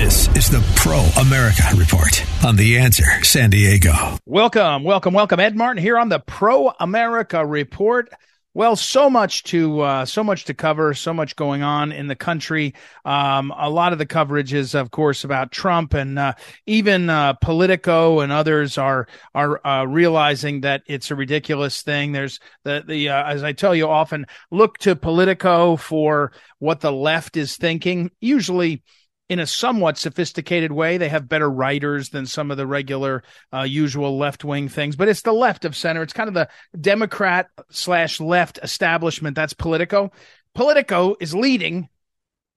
This is the Pro America Report on The Answer San Diego. Welcome, welcome, welcome. Ed Martin here on the Pro America Report. Well, so much to uh, so much to cover, so much going on in the country. Um, a lot of the coverage is, of course, about Trump, and uh, even uh, Politico and others are are uh, realizing that it's a ridiculous thing. There's the the uh, as I tell you often, look to Politico for what the left is thinking. Usually in a somewhat sophisticated way. They have better writers than some of the regular, uh, usual left wing things, but it's the left of center. It's kind of the Democrat slash left establishment. That's Politico. Politico is leading.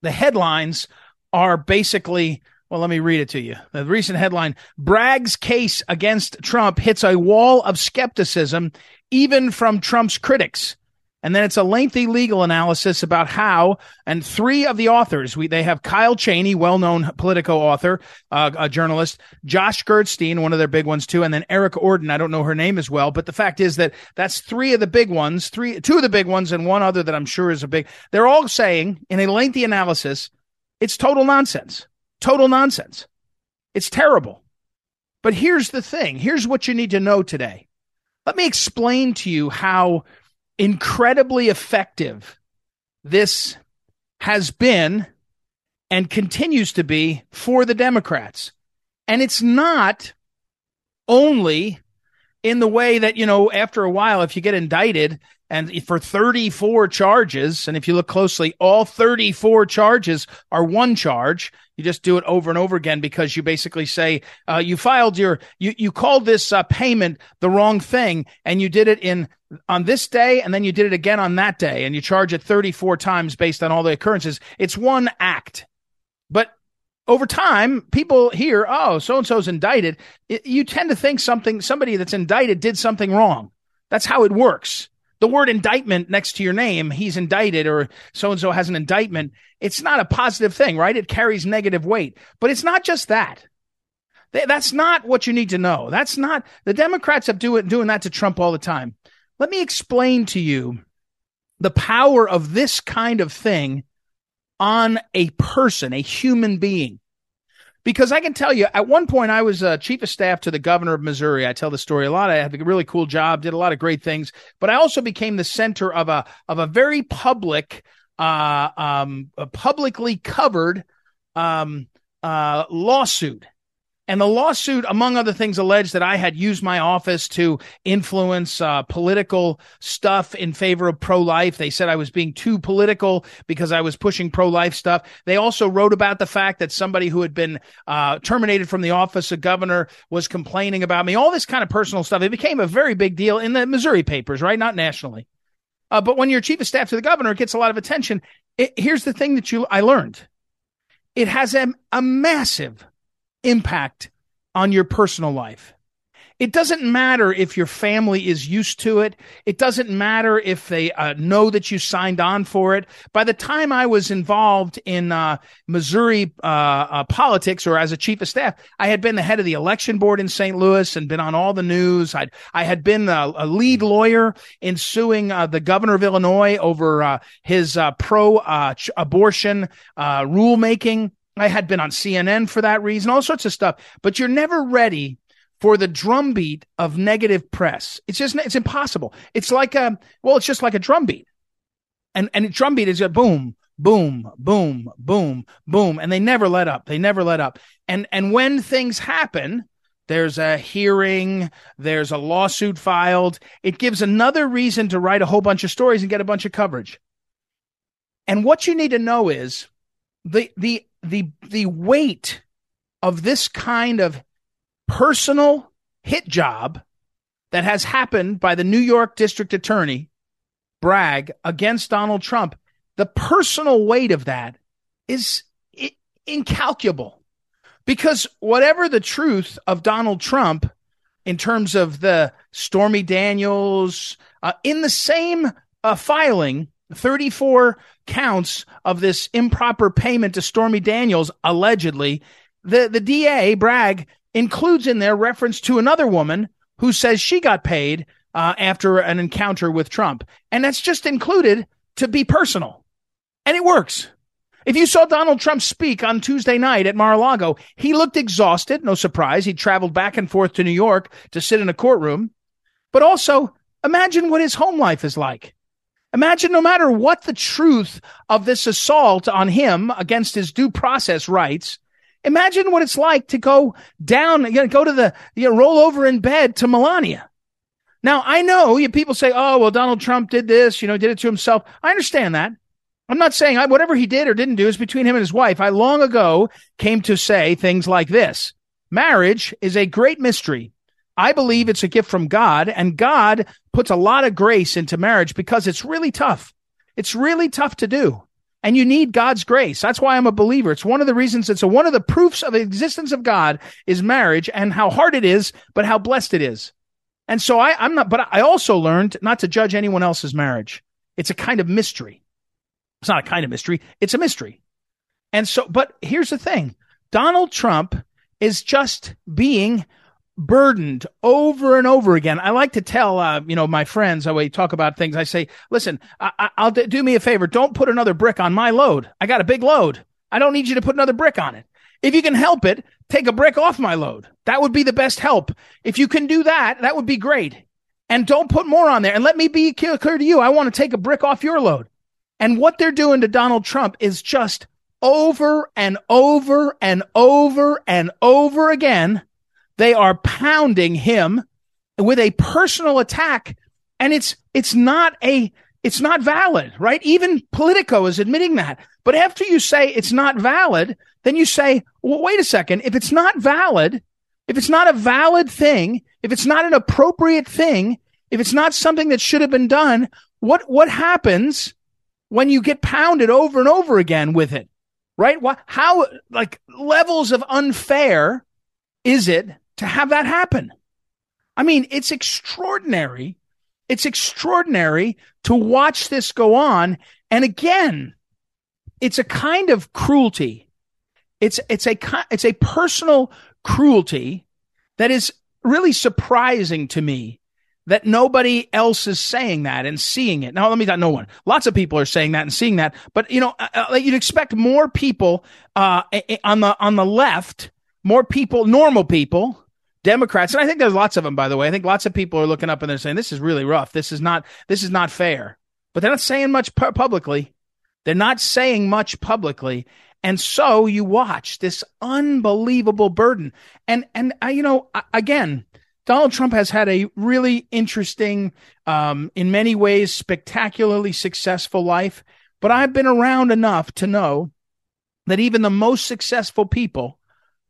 The headlines are basically, well, let me read it to you. The recent headline Bragg's case against Trump hits a wall of skepticism, even from Trump's critics. And then it's a lengthy legal analysis about how, and three of the authors, we, they have Kyle Cheney, well-known Politico author, uh, a journalist, Josh Gerstein, one of their big ones too, and then Erica Orden. I don't know her name as well, but the fact is that that's three of the big ones, three, two of the big ones and one other that I'm sure is a big, they're all saying in a lengthy analysis, it's total nonsense. Total nonsense. It's terrible. But here's the thing. Here's what you need to know today. Let me explain to you how incredibly effective this has been and continues to be for the Democrats. And it's not only in the way that, you know, after a while, if you get indicted and for 34 charges, and if you look closely, all 34 charges are one charge. You just do it over and over again because you basically say uh, you filed your you you called this uh, payment the wrong thing, and you did it in on this day, and then you did it again on that day, and you charge it 34 times based on all the occurrences. It's one act, but over time, people hear, oh, so and so's indicted. It, you tend to think something, somebody that's indicted did something wrong. That's how it works the word indictment next to your name, he's indicted or so and so has an indictment, it's not a positive thing, right? It carries negative weight. But it's not just that. That's not what you need to know. That's not the Democrats have do doing that to Trump all the time. Let me explain to you the power of this kind of thing on a person, a human being because I can tell you, at one point, I was uh, chief of staff to the governor of Missouri. I tell the story a lot. I had a really cool job, did a lot of great things, but I also became the center of a of a very public, uh, um, publicly covered um, uh, lawsuit and the lawsuit, among other things, alleged that I had used my office to influence uh, political stuff in favor of pro life. They said I was being too political because I was pushing pro life stuff. They also wrote about the fact that somebody who had been uh, terminated from the office of governor was complaining about me, all this kind of personal stuff. It became a very big deal in the Missouri papers, right? Not nationally. Uh, but when you're chief of staff to the governor, it gets a lot of attention. It, here's the thing that you I learned. It has a, a massive impact on your personal life. It doesn't matter if your family is used to it. It doesn't matter if they uh, know that you signed on for it. By the time I was involved in uh, Missouri uh, uh politics or as a chief of staff, I had been the head of the election board in St. Louis and been on all the news. I'd, I had been a, a lead lawyer in suing uh, the governor of Illinois over uh, his pro abortion rulemaking. I had been on CNN for that reason, all sorts of stuff, but you're never ready for the drumbeat of negative press. It's just, it's impossible. It's like a, well, it's just like a drumbeat. And, and a drumbeat is a boom, boom, boom, boom, boom. And they never let up. They never let up. And, and when things happen, there's a hearing, there's a lawsuit filed. It gives another reason to write a whole bunch of stories and get a bunch of coverage. And what you need to know is the, the the the weight of this kind of personal hit job that has happened by the New York District Attorney Bragg against Donald Trump, the personal weight of that is incalculable. Because whatever the truth of Donald Trump in terms of the Stormy Daniels, uh, in the same uh, filing, 34 counts of this improper payment to Stormy Daniels, allegedly, the, the DA, Bragg, includes in there reference to another woman who says she got paid uh, after an encounter with Trump. And that's just included to be personal. And it works. If you saw Donald Trump speak on Tuesday night at Mar-a-Lago, he looked exhausted. No surprise. He traveled back and forth to New York to sit in a courtroom. But also, imagine what his home life is like. Imagine no matter what the truth of this assault on him against his due process rights, imagine what it's like to go down, you know, go to the, you know, roll over in bed to Melania. Now, I know you people say, oh, well, Donald Trump did this, you know, did it to himself. I understand that. I'm not saying I, whatever he did or didn't do is between him and his wife. I long ago came to say things like this. Marriage is a great mystery. I believe it's a gift from God and God puts a lot of grace into marriage because it's really tough. It's really tough to do. And you need God's grace. That's why I'm a believer. It's one of the reasons it's a, one of the proofs of the existence of God is marriage and how hard it is, but how blessed it is. And so I, I'm not, but I also learned not to judge anyone else's marriage. It's a kind of mystery. It's not a kind of mystery. It's a mystery. And so, but here's the thing. Donald Trump is just being burdened over and over again. I like to tell, uh, you know, my friends, how we talk about things. I say, listen, I- will d- do me a favor. Don't put another brick on my load. I got a big load. I don't need you to put another brick on it. If you can help it, take a brick off my load. That would be the best help. If you can do that, that would be great. And don't put more on there. And let me be clear to you. I want to take a brick off your load. And what they're doing to Donald Trump is just over and over and over and over again. They are pounding him with a personal attack. And it's, it's not a, it's not valid, right? Even Politico is admitting that. But after you say it's not valid, then you say, well, wait a second. If it's not valid, if it's not a valid thing, if it's not an appropriate thing, if it's not something that should have been done, what, what happens when you get pounded over and over again with it, right? How, like, levels of unfair is it to have that happen? I mean, it's extraordinary. It's extraordinary to watch this go on. And again, it's a kind of cruelty. It's, it's a, it's a personal cruelty that is really surprising to me that nobody else is saying that and seeing it. Now, let me not no one. Lots of people are saying that and seeing that, but you know, uh, uh you'd expect more people uh, on the on the left, more people, normal people, Democrats, and I think there's lots of them. By the way, I think lots of people are looking up and they're saying this is really rough. This is not this is not fair. But they're not saying much pu- publicly. They're not saying much publicly. And so you watch this unbelievable burden. And, and, uh, you know, again, Donald Trump has had a really interesting, um, in many ways, spectacularly successful life. But I've been around enough to know that even the most successful people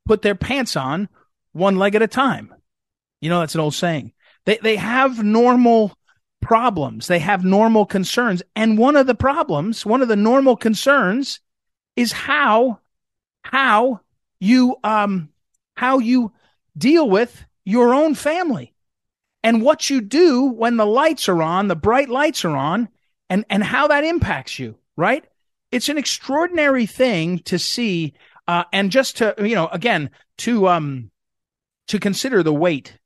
put their pants on one leg at a time. You know, that's an old saying. They, they have normal problems. They have normal concerns. And one of the problems, one of the normal concerns is how, how you, um, how you deal with your own family and what you do when the lights are on, the bright lights are on, and, and how that impacts you, right? It's an extraordinary thing to see, uh, and just to, you know, again, to, um, to consider the weight,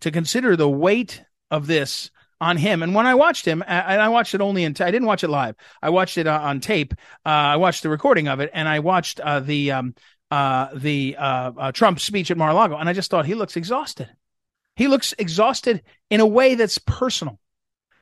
to consider the weight of this on him. And when I watched him, and I watched it only in, t- I didn't watch it live. I watched it uh, on tape. Uh, I watched the recording of it, and I watched uh, the um, uh, the uh, uh, Trump speech at Mar-a-Lago, and I just thought he looks exhausted. He looks exhausted in a way that's personal.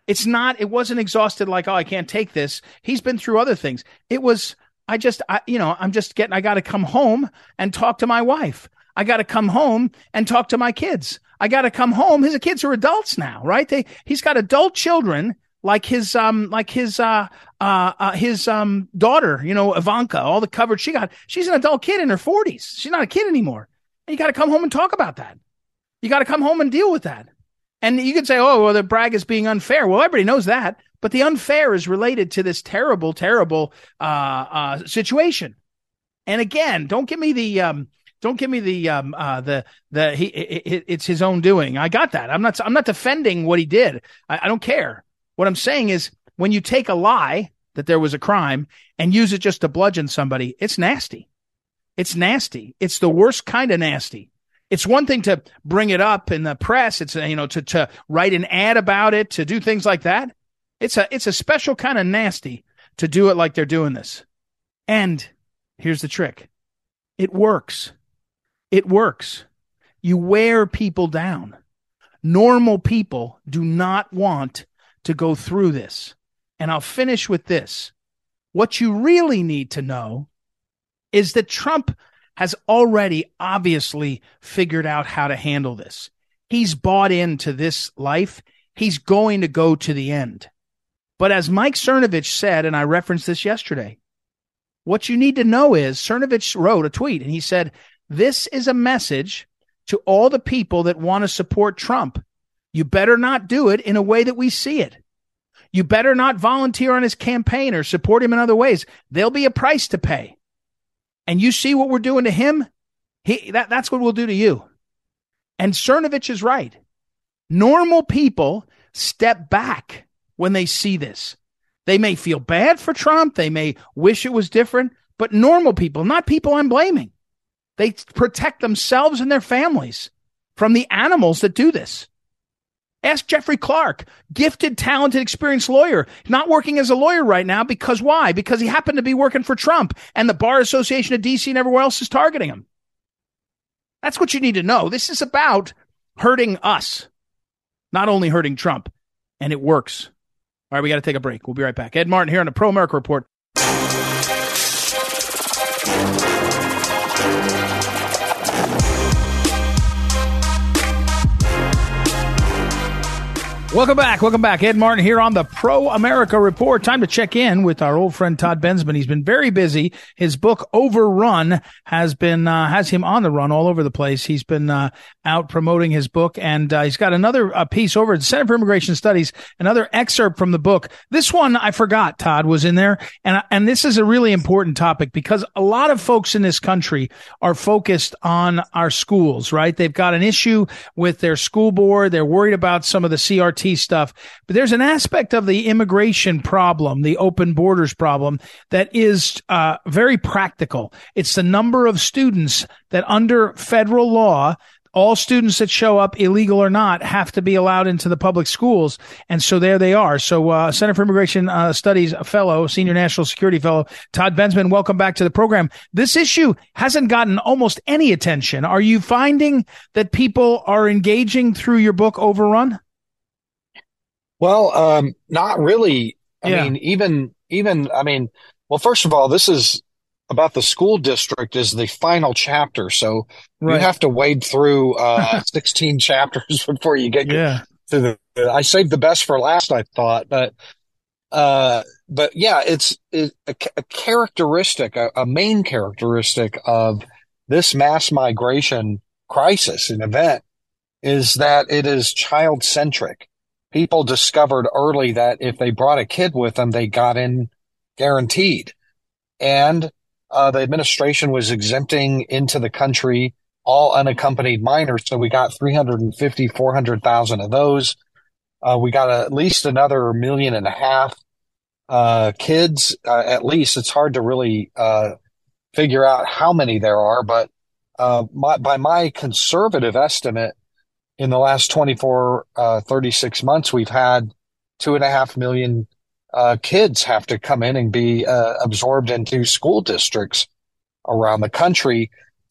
It's not. It wasn't exhausted like, oh, I can't take this. He's been through other things. It was. I just, I, you know, I'm just getting. I got to come home and talk to my wife. I got to come home and talk to my kids. I got to come home. His kids are adults now, right? They, he's got adult children like his um like his uh uh, uh his um daughter, you know, Ivanka, all the coverage she got. She's an adult kid in her 40s. She's not a kid anymore. And you got to come home and talk about that. You got to come home and deal with that. And you could say, "Oh, well, the Bragg is being unfair." Well, everybody knows that, but the unfair is related to this terrible, terrible uh, uh, situation. And again, don't give me the um, don't give me the um, uh, the the he it, it's his own doing. I got that. I'm not I'm not defending what he did. I, I don't care. What I'm saying is when you take a lie that there was a crime and use it just to bludgeon somebody, it's nasty. It's nasty. It's the worst kind of nasty. It's one thing to bring it up in the press. It's, you know, to, to write an ad about it, to do things like that. It's a, it's a special kind of nasty to do it like they're doing this. And here's the trick. It works. It works. You wear people down. Normal people do not want to go through this. And I'll finish with this. What you really need to know is that Trump has already obviously figured out how to handle this. He's bought into this life. He's going to go to the end. But as Mike Cernovich said, and I referenced this yesterday, what you need to know is Cernovich wrote a tweet and he said, This is a message to all the people that want to support Trump. You better not do it in a way that we see it. You better not volunteer on his campaign or support him in other ways. There'll be a price to pay and you see what we're doing to him, he, that, that's what we'll do to you. And Cernovich is right. Normal people step back when they see this. They may feel bad for Trump. They may wish it was different, but normal people, not people I'm blaming, they protect themselves and their families from the animals that do this. Ask Jeffrey Clark, gifted, talented, experienced lawyer, not working as a lawyer right now because why? Because he happened to be working for Trump and the Bar Association of DC and everywhere else is targeting him. That's what you need to know. This is about hurting us, not only hurting Trump. And it works. All right, we got to take a break. We'll be right back. Ed Martin here on the Pro America Report. Welcome back. Welcome back. Ed Martin here on the Pro America Report. Time to check in with our old friend Todd Bensman. He's been very busy. His book Overrun has been, uh, has him on the run all over the place. He's been, uh, out promoting his book and, uh, he's got another uh, piece over at the Center for Immigration Studies, another excerpt from the book. This one I forgot, Todd was in there. And, and this is a really important topic because a lot of folks in this country are focused on our schools, right? They've got an issue with their school board. They're worried about some of the CRT stuff. But there's an aspect of the immigration problem, the open borders problem that is uh, very practical. It's the number of students that under federal law all students that show up, illegal or not, have to be allowed into the public schools. And so there they are. So, uh, Center for Immigration uh, Studies fellow, senior national security fellow, Todd Bensman, welcome back to the program. This issue hasn't gotten almost any attention. Are you finding that people are engaging through your book Overrun? Well, um, not really. I yeah. mean, even, even, I mean, well, first of all, this is about the school district is the final chapter. So right. you have to wade through, uh, 16 chapters before you get yeah. to the, I saved the best for last, I thought, but, uh, but yeah, it's, a, a, characteristic, a, a main characteristic of this mass migration crisis and event is that it is child centric people discovered early that if they brought a kid with them, they got in guaranteed. And uh, the administration was exempting into the country all unaccompanied minors. So we got 350, 400,000 of those. Uh, we got at least another million and a half uh, kids. Uh, at least it's hard to really uh, figure out how many there are, but uh, my, by my conservative estimate, in the last 24, uh, 36 months, we've had two and a half million uh, kids have to come in and be uh, absorbed into school districts around the country.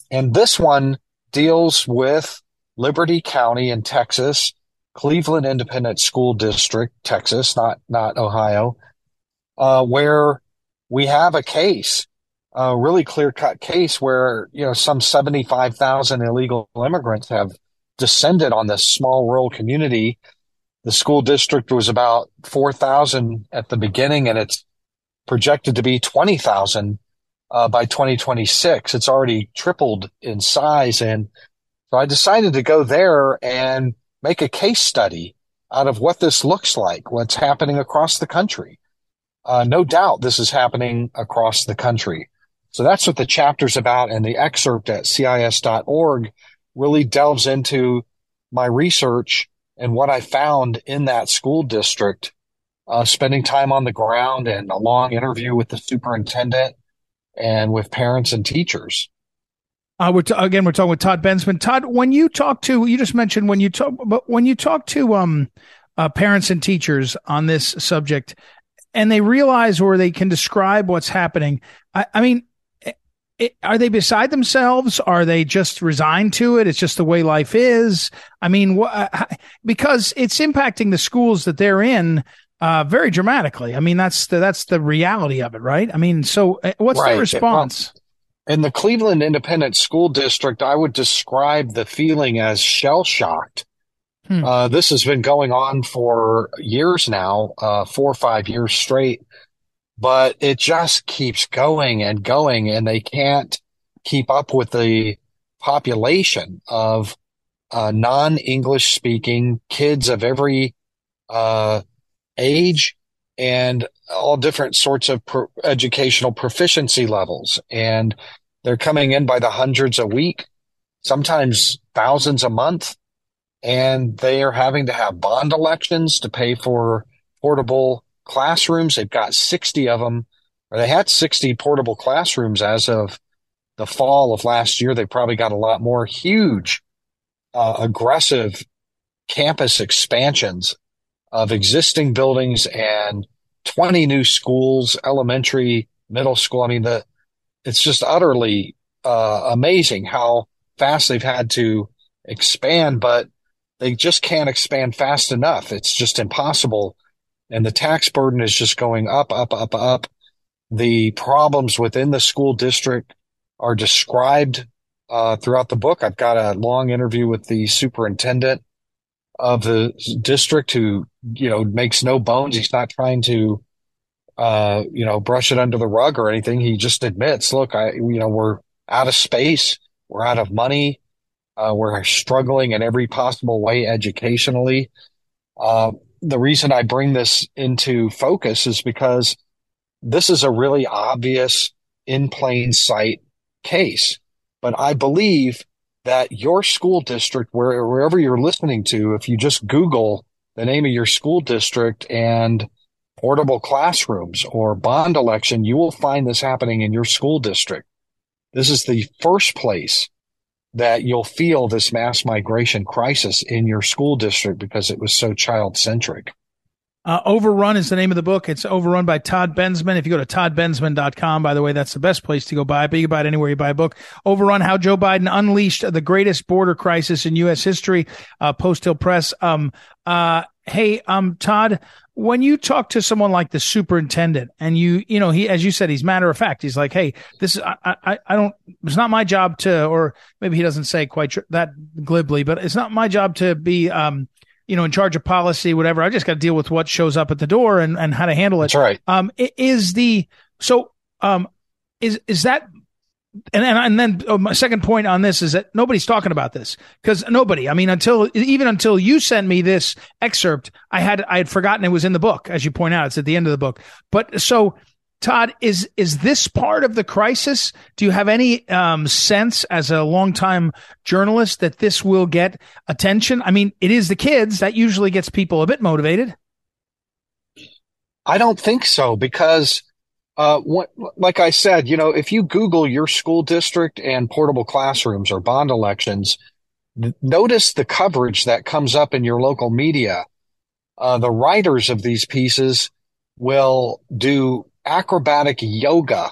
And this one deals with Liberty County in Texas, Cleveland Independent School District, Texas, not, not Ohio, uh, where we have a case, a really clear cut case where, you know, some 75,000 illegal immigrants have descended on this small rural community. The school district was about 4,000 at the beginning and it's projected to be 20,000 uh, by 2026. It's already tripled in size. And so I decided to go there and make a case study out of what this looks like, what's happening across the country. Uh, no doubt this is happening across the country. So that's what the chapter's about. And the excerpt at CIS.org really delves into my research and what I found in that school district, uh, spending time on the ground and a long interview with the superintendent and with parents and teachers. Uh, we're t- again, we're talking with Todd Bensman. Todd, when you talk to, you just mentioned when you talk, but when you talk to um, uh, parents and teachers on this subject, and they realize or they can describe what's happening, I, I mean, it, are they beside themselves? Are they just resigned to it? It's just the way life is. I mean, wh- because it's impacting the schools that they're in uh, very dramatically. I mean, that's the that's the reality of it, right? I mean, so uh, what's right. the response? Well, in the Cleveland Independent School District, I would describe the feeling as shell shocked. Hmm. Uh, this has been going on for years now, uh, four or five years straight but it just keeps going and going and they can't keep up with the population of uh, non-English speaking kids of every uh, age and all different sorts of pro- educational proficiency levels. And they're coming in by the hundreds a week, sometimes thousands a month. And they are having to have bond elections to pay for portable classrooms. They've got 60 of them, or they had 60 portable classrooms as of the fall of last year. They probably got a lot more huge, uh, aggressive campus expansions of existing buildings and 20 new schools, elementary, middle school. I mean, the, it's just utterly uh, amazing how fast they've had to expand, but they just can't expand fast enough. It's just impossible and the tax burden is just going up, up, up, up. The problems within the school district are described uh, throughout the book. I've got a long interview with the superintendent of the district who, you know, makes no bones. He's not trying to, uh, you know, brush it under the rug or anything. He just admits, look, I, you know, we're out of space. We're out of money. Uh, we're struggling in every possible way educationally. Uh, the reason I bring this into focus is because this is a really obvious in plain sight case. But I believe that your school district, where, wherever you're listening to, if you just Google the name of your school district and portable classrooms or bond election, you will find this happening in your school district. This is the first place that you'll feel this mass migration crisis in your school district because it was so child centric. Uh, Overrun is the name of the book. It's overrun by Todd Bensman. If you go to toddbensman.com, by the way, that's the best place to go buy it, but you can buy it anywhere you buy a book. Overrun, How Joe Biden Unleashed the Greatest Border Crisis in U.S. History, uh, Post Hill Press. Um, uh, hey, um, Todd, when you talk to someone like the superintendent and you, you know, he, as you said, he's matter of fact. He's like, Hey, this is, I, I, I don't, it's not my job to, or maybe he doesn't say quite tr- that glibly, but it's not my job to be, um, you know, in charge of policy, whatever. I just got to deal with what shows up at the door and, and how to handle it. That's right. Um, is the, so, um, is, is that and and, and then oh, my second point on this is that nobody's talking about this because nobody. I mean, until even until you sent me this excerpt, I had I had forgotten it was in the book. As you point out, it's at the end of the book. But so, Todd, is is this part of the crisis? Do you have any um, sense, as a longtime journalist, that this will get attention? I mean, it is the kids that usually gets people a bit motivated. I don't think so because uh, what, like I said, you know, if you Google your school district and portable classrooms or bond elections, notice the coverage that comes up in your local media. Uh, the writers of these pieces will do acrobatic yoga,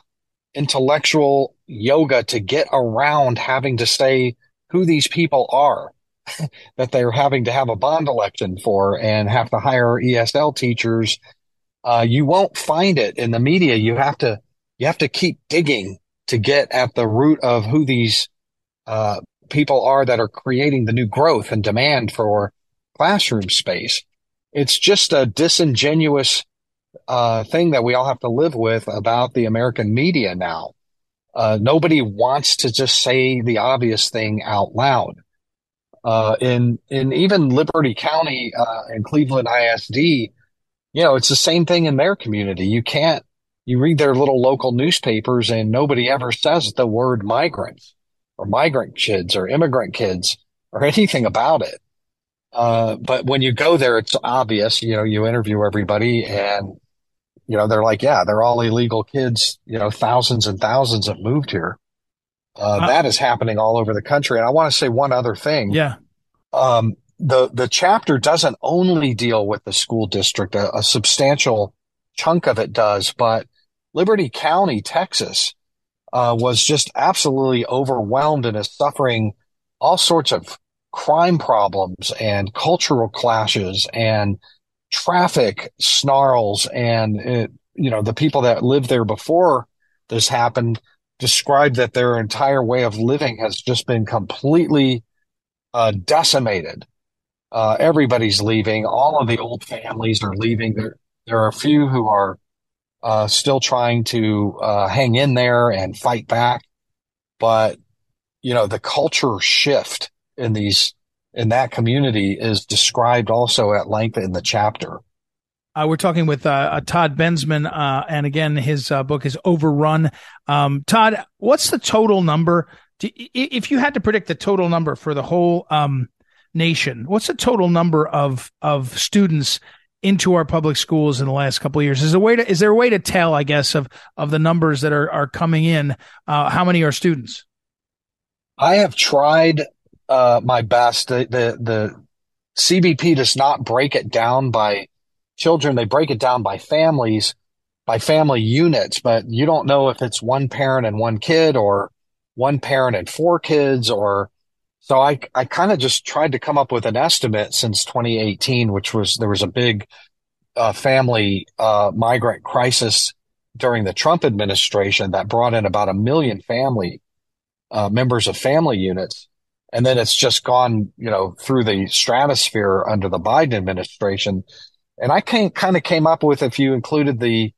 intellectual yoga to get around having to say who these people are that they're having to have a bond election for and have to hire ESL teachers uh, you won't find it in the media. You have to, you have to keep digging to get at the root of who these, uh, people are that are creating the new growth and demand for classroom space. It's just a disingenuous, uh, thing that we all have to live with about the American media now. Uh, nobody wants to just say the obvious thing out loud. Uh, in, in even Liberty County, uh, and Cleveland ISD, you know, it's the same thing in their community. You can't you read their little local newspapers and nobody ever says the word migrants or migrant kids or immigrant kids or anything about it. Uh, but when you go there, it's obvious, you know, you interview everybody and, you know, they're like, yeah, they're all illegal kids. You know, thousands and thousands have moved here. Uh, uh, that is happening all over the country. And I want to say one other thing. Yeah. Um, the, the chapter doesn't only deal with the school district. A, a substantial chunk of it does, but Liberty County, Texas, uh, was just absolutely overwhelmed and is suffering all sorts of crime problems and cultural clashes and traffic snarls and it, you know the people that lived there before this happened described that their entire way of living has just been completely uh, decimated. Uh, everybody's leaving. All of the old families are leaving. There, there are a few who are uh, still trying to uh, hang in there and fight back. But you know, the culture shift in these in that community is described also at length in the chapter. Uh, we're talking with uh, Todd Bensman, uh, and again, his uh, book is Overrun. Um, Todd, what's the total number? Do, if you had to predict the total number for the whole um, nation, what's the total number of of students into our public schools in the last couple of years? Is there a way to is there a way to tell, I guess, of of the numbers that are are coming in? Uh, how many are students? I have tried uh, my best. The, the the CBP does not break it down by children. They break it down by families, by family units, but you don't know if it's one parent and one kid or one parent and four kids or so I, I kind of just tried to come up with an estimate since 2018, which was there was a big uh, family uh, migrant crisis during the Trump administration that brought in about a million family uh, members of family units. And then it's just gone, you know, through the stratosphere under the Biden administration. And I came, kind of came up with, if you included the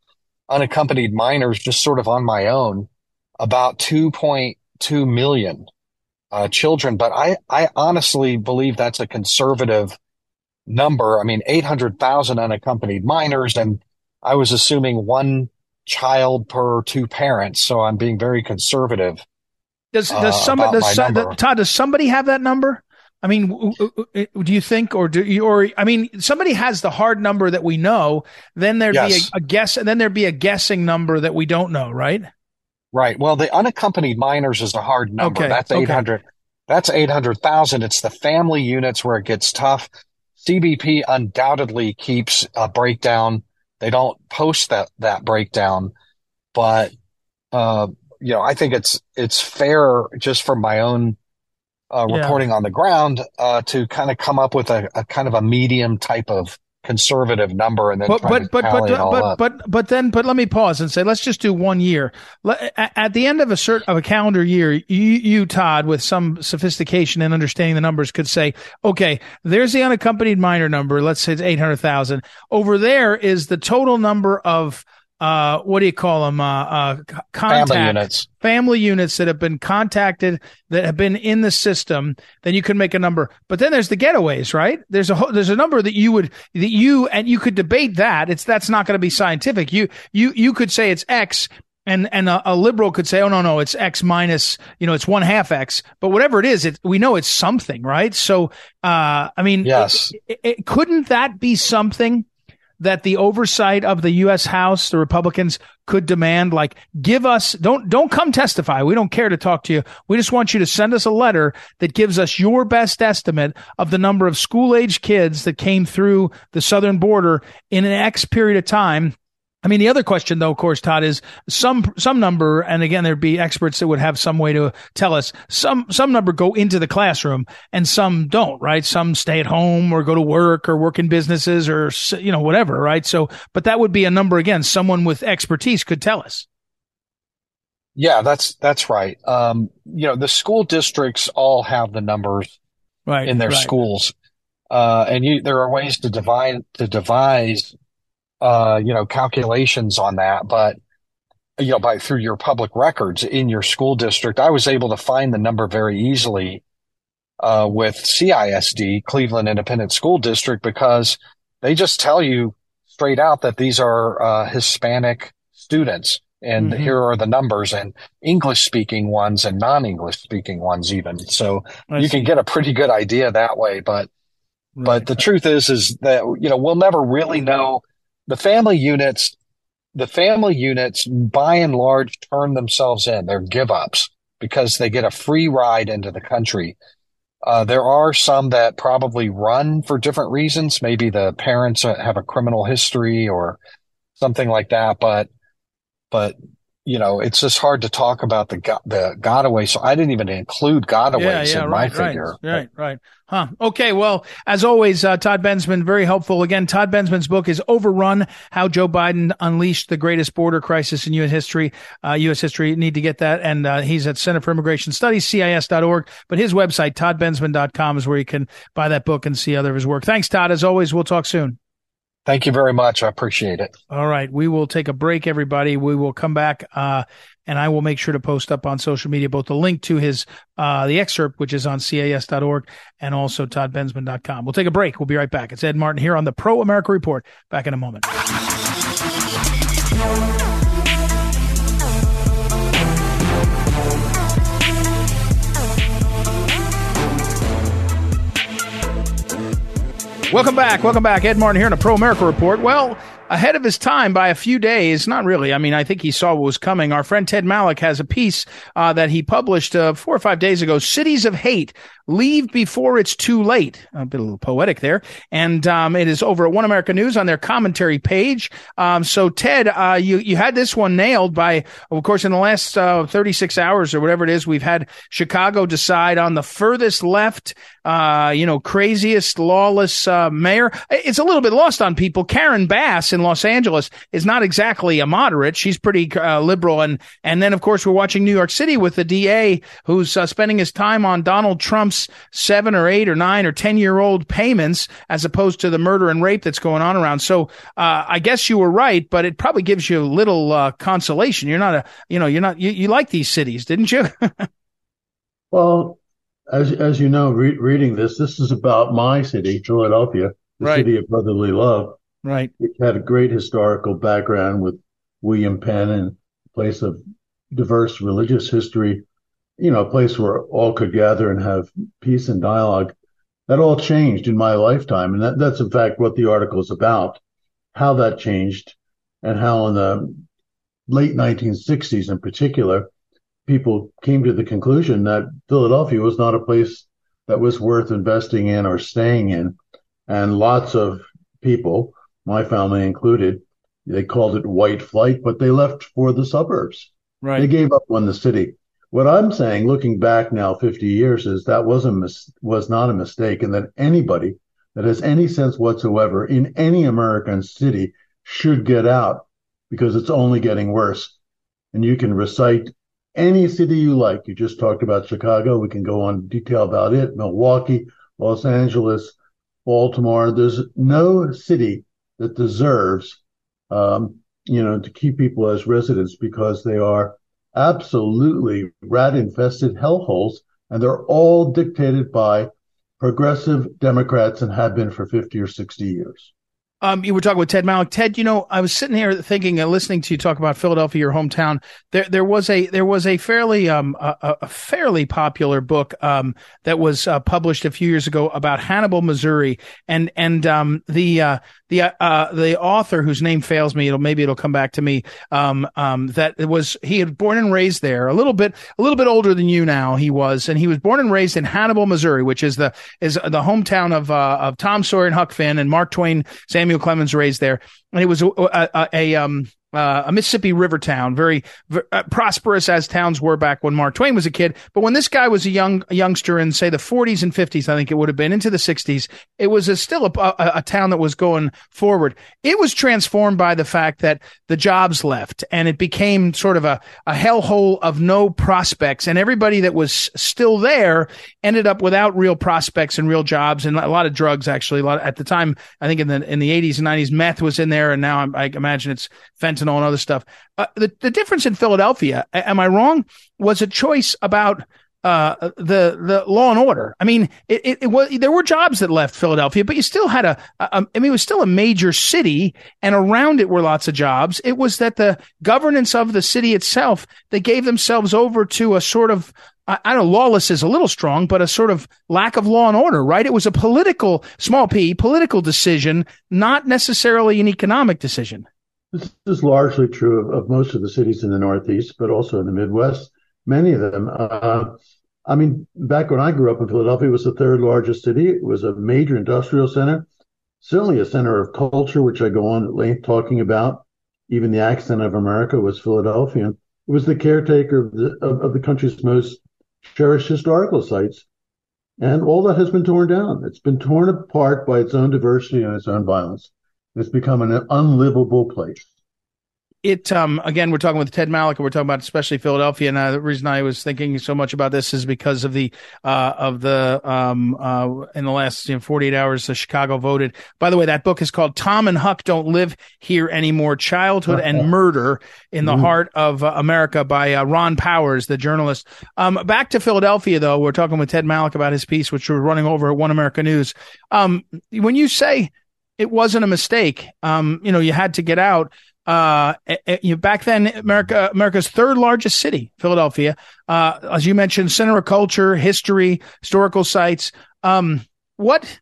unaccompanied minors just sort of on my own, about 2.2 million uh, children. But I, I honestly believe that's a conservative number. I mean, 800,000 unaccompanied minors, and I was assuming one child per two parents. So I'm being very conservative. Does does uh, somebody does so, Todd does somebody have that number? I mean, do you think, or do you, or I mean, somebody has the hard number that we know. Then there'd yes. be a, a guess, and then there'd be a guessing number that we don't know, right? Right. Well, the unaccompanied minors is a hard number. Okay. That's 800. Okay. That's 800,000. It's the family units where it gets tough. CBP undoubtedly keeps a breakdown. They don't post that, that breakdown, but, uh, you know, I think it's, it's fair just from my own, uh, reporting yeah. on the ground, uh, to kind of come up with a, a kind of a medium type of conservative number and then but but but but but, but but then but let me pause and say let's just do one year. At the end of a certain of a calendar year you, you Todd with some sophistication and understanding the numbers could say okay there's the unaccompanied minor number. Let's say it's 800,000 over there is the total number of uh, what do you call them? Uh, uh, contact, family units. Family units that have been contacted that have been in the system. Then you can make a number. But then there's the getaways, right? There's a there's a number that you would that you and you could debate that. It's that's not going to be scientific. You you you could say it's X. And and a, a, liberal could say, oh no no, it's X minus, you know, it's one half X. But whatever it is, it we know it's something, right? So, uh, I mean, yes, it, it, couldn't that be something that the oversight of the U.S. House, the Republicans could demand, like, give us, don't, don't come testify. We don't care to talk to you. We just want you to send us a letter that gives us your best estimate of the number of school age kids that came through the southern border in an X period of time I mean, the other question, though, of course, Todd, is some some number, and again, there'd be experts that would have some way to tell us some some number go into the classroom, and some don't, right? Some stay at home or go to work or work in businesses or you know whatever, right? So, but that would be a number again. Someone with expertise could tell us. Yeah, that's that's right. Um, you know, the school districts all have the numbers right, in their right. schools, uh, and you, there are ways to divide to devise uh, you know, calculations on that, but you know, by through your public records in your school district, I was able to find the number very easily uh, with CISD, Cleveland Independent School District, because they just tell you straight out that these are uh, Hispanic students. And mm-hmm. here are the numbers and English speaking ones and non English speaking ones even. So I you see. can get a pretty good idea that way. But, right. but the truth is, is that, you know, we'll never really know the family units. The family units by and large turn themselves in. They're give ups because they get a free ride into the country. Uh, there are some that probably run for different reasons. Maybe the parents have a criminal history or something like that. But, but you know, it's just hard to talk about the the gotaway. So I didn't even include gotaways yeah, yeah, in right, my figure. Right, right, right. Huh. Okay. Well, as always, uh, Todd Bensman, very helpful. Again, Todd Bensman's book is Overrun: How Joe Biden Unleashed the Greatest Border Crisis in U.S. History. Uh, U.S. History need to get that, and uh, he's at Center for Immigration Studies, CIS.org. But his website, ToddBensman.com, is where you can buy that book and see other of his work. Thanks, Todd. As always, we'll talk soon. Thank you very much. I appreciate it. All right. We will take a break, everybody. We will come back, uh, and I will make sure to post up on social media both the link to his, uh, the excerpt, which is on CIS.org, and also toddbensman.com. We'll take a break. We'll be right back. It's Ed Martin here on the Pro America Report. Back in a moment. Welcome back. Welcome back. Ed Martin here in a Pro America Report. Well, ahead of his time by a few days. Not really. I mean, I think he saw what was coming. Our friend Ted Malloch has a piece uh, that he published uh, four or five days ago. Cities of Hate leave before it's too late. A bit a little poetic there, and um, it is over at One America News on their commentary page. Um, so Ted, uh, you you had this one nailed by, of course, in the last uh, 36 hours or whatever it is, we've had Chicago decide on the furthest left, uh, you know, craziest lawless uh, mayor. It's a little bit lost on people. Karen Bass in Los Angeles is not exactly a moderate. She's pretty uh, liberal. And, and then, of course, we're watching New York City with the DA who's uh, spending his time on Donald Trump's seven or eight or nine or 10 year old payments as opposed to the murder and rape that's going on around. So, uh, I guess you were right, but it probably gives you a little, uh, consolation. You're not a, you know, you're not, you, you like these cities, didn't you? well, as, as you know, re- reading this, this is about my city, Philadelphia, the right. city of brotherly love. Right. Which had a great historical background with William Penn and place of diverse religious history, you know, a place where all could gather and have peace and dialogue. That all changed in my lifetime. And that, that's in fact what the article is about, how that changed and how in the late 1960s in particular, people came to the conclusion that Philadelphia was not a place that was worth investing in or staying in. And lots of people my family included, they called it white flight, but they left for the suburbs. Right. They gave up on the city. What I'm saying, looking back now 50 years, is that was a mis- was not a mistake, and that anybody that has any sense whatsoever in any American city should get out because it's only getting worse. And you can recite any city you like. You just talked about Chicago. We can go on detail about it. Milwaukee, Los Angeles, Baltimore. There's no city that deserves, um, you know, to keep people as residents because they are absolutely rat infested hellholes and they're all dictated by progressive Democrats and have been for 50 or 60 years. Um, you were talking with Ted Malloch. Ted, you know, I was sitting here thinking and listening to you talk about Philadelphia, your hometown. There, there was a there was a fairly um a, a fairly popular book um that was uh, published a few years ago about Hannibal, Missouri, and and um the uh, the uh, the author whose name fails me, it'll maybe it'll come back to me. Um, um, that was he had born and raised there, a little bit a little bit older than you now. He was, and he was born and raised in Hannibal, Missouri, which is the is the hometown of uh, of Tom Sawyer and Huck Finn and Mark Twain, Samuel Clemens raised there, and it was a, a, a um uh, a Mississippi river town, very, uh, prosperous as towns were back when Mark Twain was a kid. But when this guy was a young a youngster in say the 40s and 50s, I think it would have been into the 60s, it was a, still a, a, a, town that was going forward. It was transformed by the fact that the jobs left and it became sort of a, a hellhole of no prospects. And everybody that was still there ended up without real prospects and real jobs and a lot of drugs, actually. A lot at the time, I think in the, in the 80s and 90s, meth was in there. And now I, I imagine it's fentanyl and other stuff. Uh, the, the difference in Philadelphia, am I wrong, was a choice about uh, the the law and order. I mean, it, it, it, was there were jobs that left Philadelphia, but you still had a, a. I mean, it was still a major city, and around it were lots of jobs. It was that the governance of the city itself they gave themselves over to a sort of I, I don't know, lawless is a little strong, but a sort of lack of law and order, right? It was a political, small p, political decision, not necessarily an economic decision. This is largely true of, of most of the cities in the Northeast, but also in the Midwest. Many of them. Uh, I mean, back when I grew up in Philadelphia, it was the third largest city. It was a major industrial center, certainly a center of culture, which I go on at length talking about. Even the accent of America was Philadelphian. It was the caretaker of the, of, of the country's most cherished historical sites. And all that has been torn down. It's been torn apart by its own diversity and its own violence. It's become an unlivable place. It um again we're talking with ted malloch and we're talking about especially philadelphia and uh, the reason i was thinking so much about this is because of the uh of the um uh in the last you know, 48 hours uh, chicago voted. By the way that book is called tom and huck don't live here anymore childhood and murder in the mm. heart of uh, america by uh, ron powers the journalist. Um back to philadelphia though we're talking with ted malloch about his piece which we're running over at one america news. Um when you say it wasn't a mistake um you know you had to get out uh, you back then, America, America's third largest city, Philadelphia. Uh, as you mentioned, center of culture, history, historical sites. Um, what,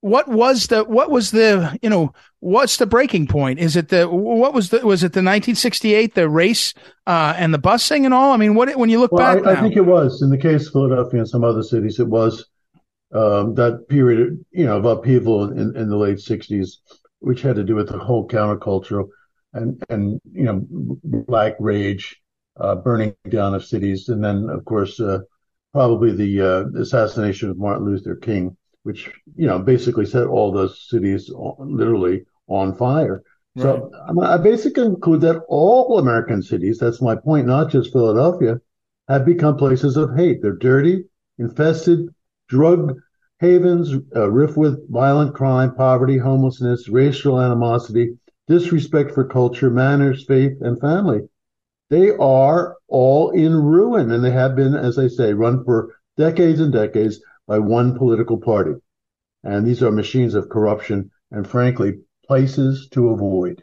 what was the, what was the, you know, what's the breaking point? Is it the, what was the, was it the 1968, the race, uh, and the busing and all? I mean, what, when you look well, back, I, I, think it was in the case of Philadelphia and some other cities, it was, um, that period, you know, of upheaval in, in the late 60s, which had to do with the whole counterculture and and you know black rage, uh, burning down of cities, and then of course uh, probably the uh, assassination of Martin Luther King, which you know basically set all those cities on, literally on fire. Right. So I basically conclude that all American cities, that's my point, not just Philadelphia, have become places of hate. They're dirty, infested, drug havens, uh, rife with violent crime, poverty, homelessness, racial animosity, disrespect for culture, manners, faith, and family. They are all in ruin, and they have been, as I say, run for decades and decades by one political party. And these are machines of corruption and, frankly, places to avoid.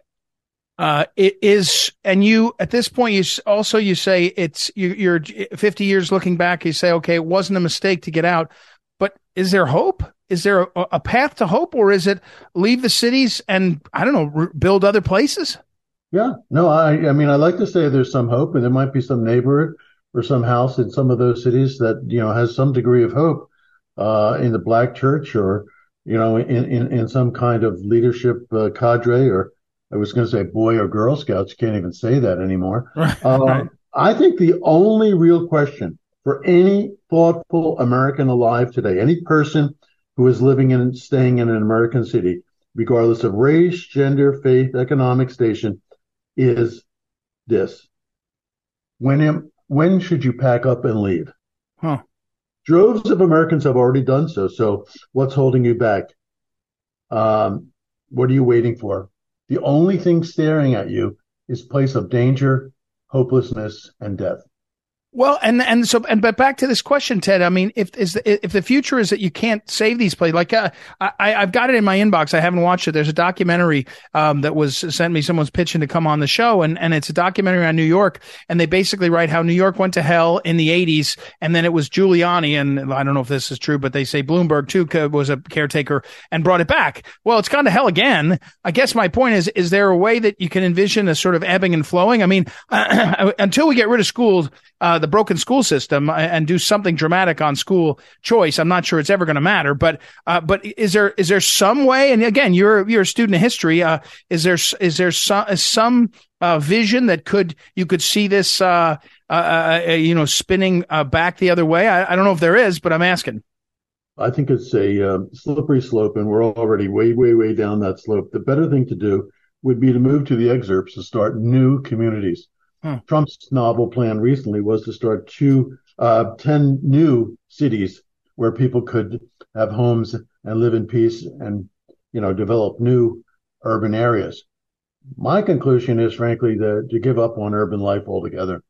Uh, it is, and you at this point, you also you say it's you, you're 50 years looking back. You say, okay, it wasn't a mistake to get out, is there hope? is there a, a, path to hope or is it leave the cities and I don't know, re- build other places? Yeah, no, I, I mean, I like to say there's some hope and there might be some neighborhood or some house in some of those cities that, you know, has some degree of hope, uh, in the black church or, you know, in, in, in some kind of leadership uh, cadre or I was going to say boy or girl scouts. You can't even say that anymore. Right. Um, I think the only real question for any thoughtful American alive today, any person who is living and staying in an American city, regardless of race, gender, faith, economic station, is this. When, when should you pack up and leave? Huh. Droves of Americans have already done so. So what's holding you back? Um, what are you waiting for? The only thing staring at you is place of danger, hopelessness, and death. Well, and and so and but back to this question, Ted. I mean, if is the, if the future is that you can't save these plays, like uh, I I've got it in my inbox. I haven't watched it. There's a documentary um, that was sent me. Someone's pitching to come on the show, and and it's a documentary on New York, and they basically write how New York went to hell in the '80s, and then it was Giuliani, and I don't know if this is true, but they say Bloomberg too was a caretaker and brought it back. Well, it's gone to hell again. I guess my point is, is there a way that you can envision a sort of ebbing and flowing? I mean, until we get rid of schools uh, the broken school system and do something dramatic on school choice. I'm not sure it's ever going to matter, but uh, but is there is there some way? And again, you're you're a student of history. Uh, is there is there some some uh, vision that could you could see this uh, uh, you know spinning back the other way? I, I, don't know if there is, but I'm asking. I think it's a slippery slope, and we're already way way way down that slope. The better thing to do would be to move to the excerpts to start new communities. Hmm. Trump's novel plan recently was to start two, uh, 10 new cities where people could have homes and live in peace and, you know, develop new urban areas. My conclusion is, frankly, the, to give up on urban life altogether.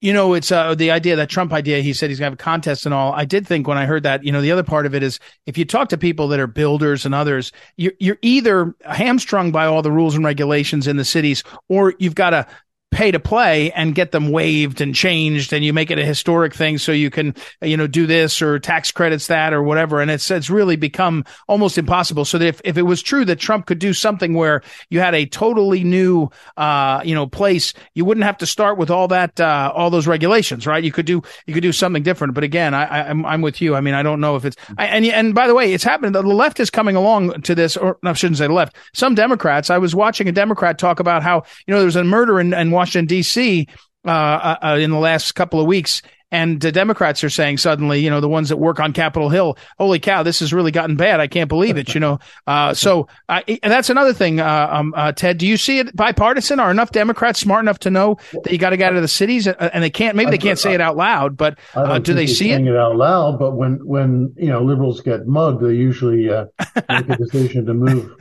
You know, it's uh, the idea that Trump idea. He said he's going to have a contest and all. I did think when I heard that, you know, the other part of it is if you talk to people that are builders and others, you're, you're either hamstrung by all the rules and regulations in the cities, or you've got to pay to play and get them waived and changed and you make it a historic thing so you can you know do this or tax credits that or whatever. And it's it's really become almost impossible. So that if, if it was true that Trump could do something where you had a totally new uh you know place you wouldn't have to start with all that uh all those regulations right? You could do you could do something different. But again I, I am I'm, with you. I mean I don't know if it's I, and and by the way it's happening the left is coming along to this or no, I shouldn't say the left. Some Democrats I was watching a Democrat talk about how you know there was a murder in, in Washington D.C. Uh, uh, uh, in the last couple of weeks, and the Democrats are saying suddenly, you know, the ones that work on Capitol Hill, holy cow, this has really gotten bad. I can't believe it, you know. Uh, so, uh, and that's another thing, uh, um, uh, Ted. Do you see it bipartisan? Are enough Democrats smart enough to know that you got to get out of the cities, uh, and they can't? Maybe they can't say it out loud, but uh, do they see it? it out loud? But when when you know liberals get mugged, they usually make a decision to move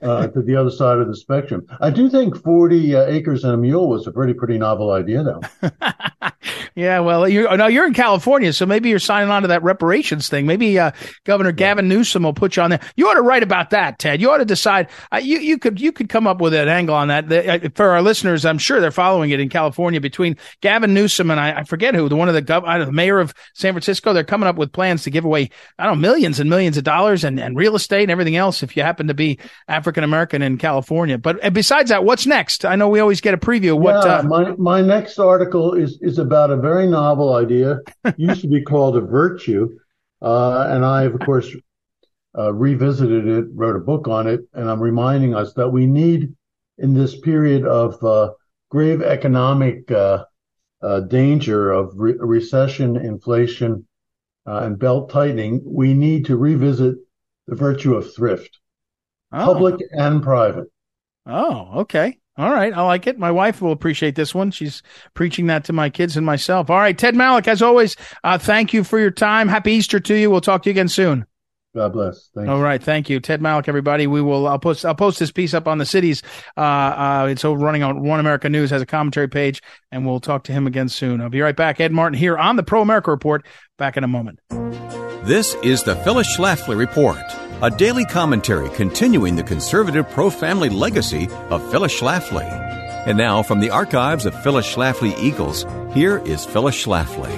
to the other side of the spectrum. I do think forty acres and a mule was a pretty pretty novel idea, though. yeah, well, you now you're in California, so maybe you're signing on to that reparations thing. Maybe uh, Governor Gavin Newsom will put you on there. You ought to write about that, Ted. You ought to decide. Uh, you you could you could come up with an angle on that. The, uh, for our listeners, I'm sure they're following it in California between Gavin Newsom and I, I forget who the one of the gov, know, the mayor of San Francisco. They're coming up with plans to give away I don't know millions and millions of dollars and, and real estate and everything else if you happen to be African American in California. But besides that, what's next? I know we always get a preview. What yeah, uh, my my next article is is about a very novel idea. used to be called a virtue. Uh, and I've, of course, uh, revisited it, wrote a book on it, and I'm reminding us that we need, in this period of uh, grave economic uh, uh, danger of re- recession, inflation, uh, and belt tightening, we need to revisit the virtue of thrift, oh. public and private. Oh, okay. All right. I like it. My wife will appreciate this one. She's preaching that to my kids and myself. All right. Ted Malloch, as always, uh, thank you for your time. Happy Easter to you. We'll talk to you again soon. God bless. Thank All right, thank you, Ted Malloch. Everybody, we will. I'll post. I'll post this piece up on the cities. Uh, uh, it's over running on One America News has a commentary page, and we'll talk to him again soon. I'll be right back. Ed Martin here on the Pro America Report. Back in a moment. This is the Phyllis Schlafly Report a daily commentary continuing the conservative pro family legacy of Phyllis Schlafly. And now, from the archives of Phyllis Schlafly Eagles, here is Phyllis Schlafly.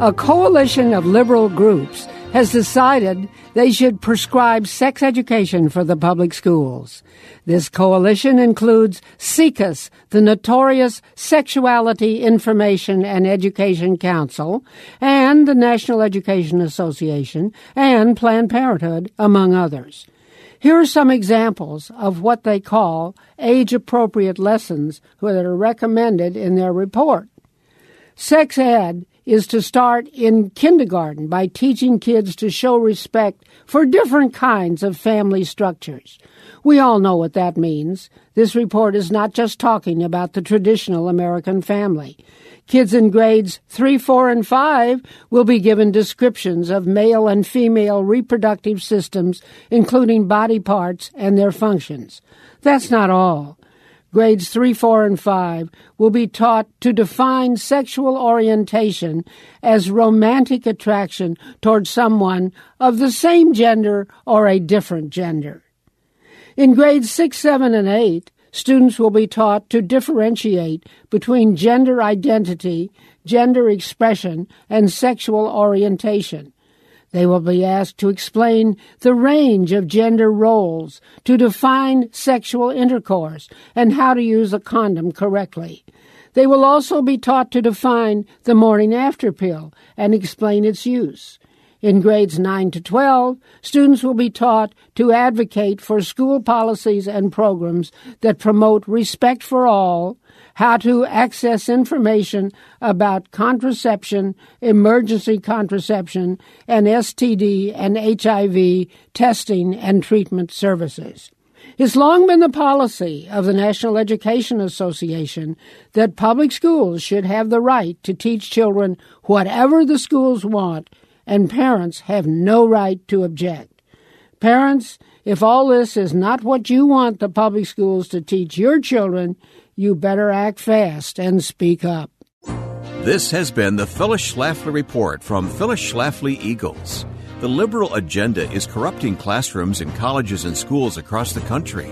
A coalition of liberal groups has decided they should prescribe sex education for the public schools. This coalition includes SIECUS, the notorious Sexuality Information and Education Council, and the National Education Association, and Planned Parenthood, among others. Here are some examples of what they call age appropriate lessons that are recommended in their report. Sex ed is to start in kindergarten by teaching kids to show respect for different kinds of family structures. We all know what that means. This report is not just talking about the traditional American family. Kids in grades 3, 4, and 5 will be given descriptions of male and female reproductive systems, including body parts and their functions. That's not all. Grades 3, 4, and 5 will be taught to define sexual orientation as romantic attraction towards someone of the same gender or a different gender. In grades 6, 7, and 8, students will be taught to differentiate between gender identity, gender expression, and sexual orientation. They will be asked to explain the range of gender roles, to define sexual intercourse, and how to use a condom correctly. They will also be taught to define the morning after pill and explain its use. In grades 9 to 12, students will be taught to advocate for school policies and programs that promote respect for all, how to access information about contraception, emergency contraception, and STD and HIV testing and treatment services. It's long been the policy of the National Education Association that public schools should have the right to teach children whatever the schools want and parents have no right to object. Parents, if all this is not what you want the public schools to teach your children, you better act fast and speak up. This has been the Phyllis Schlafly Report from Phyllis Schlafly Eagles. The liberal agenda is corrupting classrooms in colleges and schools across the country.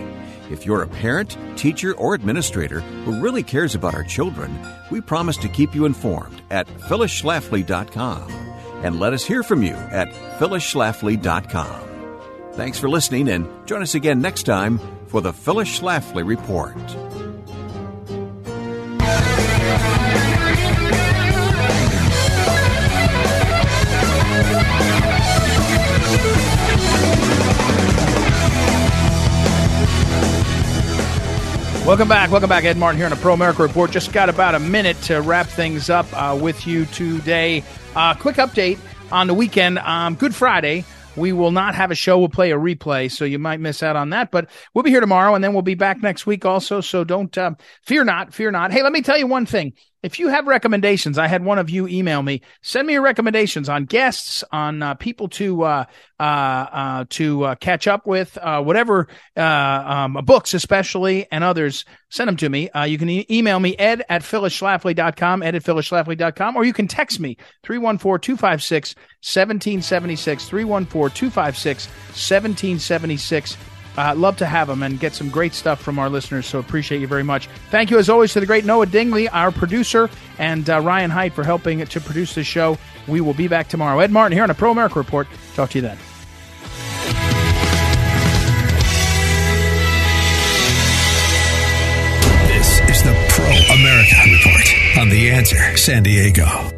If you're a parent, teacher, or administrator who really cares about our children, we promise to keep you informed at phyllisschlafly.com and let us hear from you at phyllisschlafly.com. Thanks for listening and join us again next time for the Phyllis Schlafly Report. Welcome back. Welcome back. Ed Martin here on a Pro America Report. Just got about a minute to wrap things up uh, with you today. Uh, quick update on the weekend. Um, Good Friday. We will not have a show. We'll play a replay, so you might miss out on that. But we'll be here tomorrow, and then we'll be back next week also. So don't uh, fear not, fear not. Hey, let me tell you one thing. If you have recommendations, I had one of you email me. Send me your recommendations on guests, on uh, people to uh, uh, uh to uh, catch up with, uh, whatever um, books, especially and others. Send them to me. you can e- email me ed at phyllisschlafly.com, ed at phyllisschlafly.com, or you can text me 314-256-1776, 314-256-1776. Uh, love to have them and get some great stuff from our listeners. So appreciate you very much. Thank you, as always, to the great Noah Dingley, our producer, and uh, Ryan Height for helping to produce this show. We will be back tomorrow. Ed Martin here on a Pro America Report. Talk to you then. This is the Pro America Report on The Answer San Diego.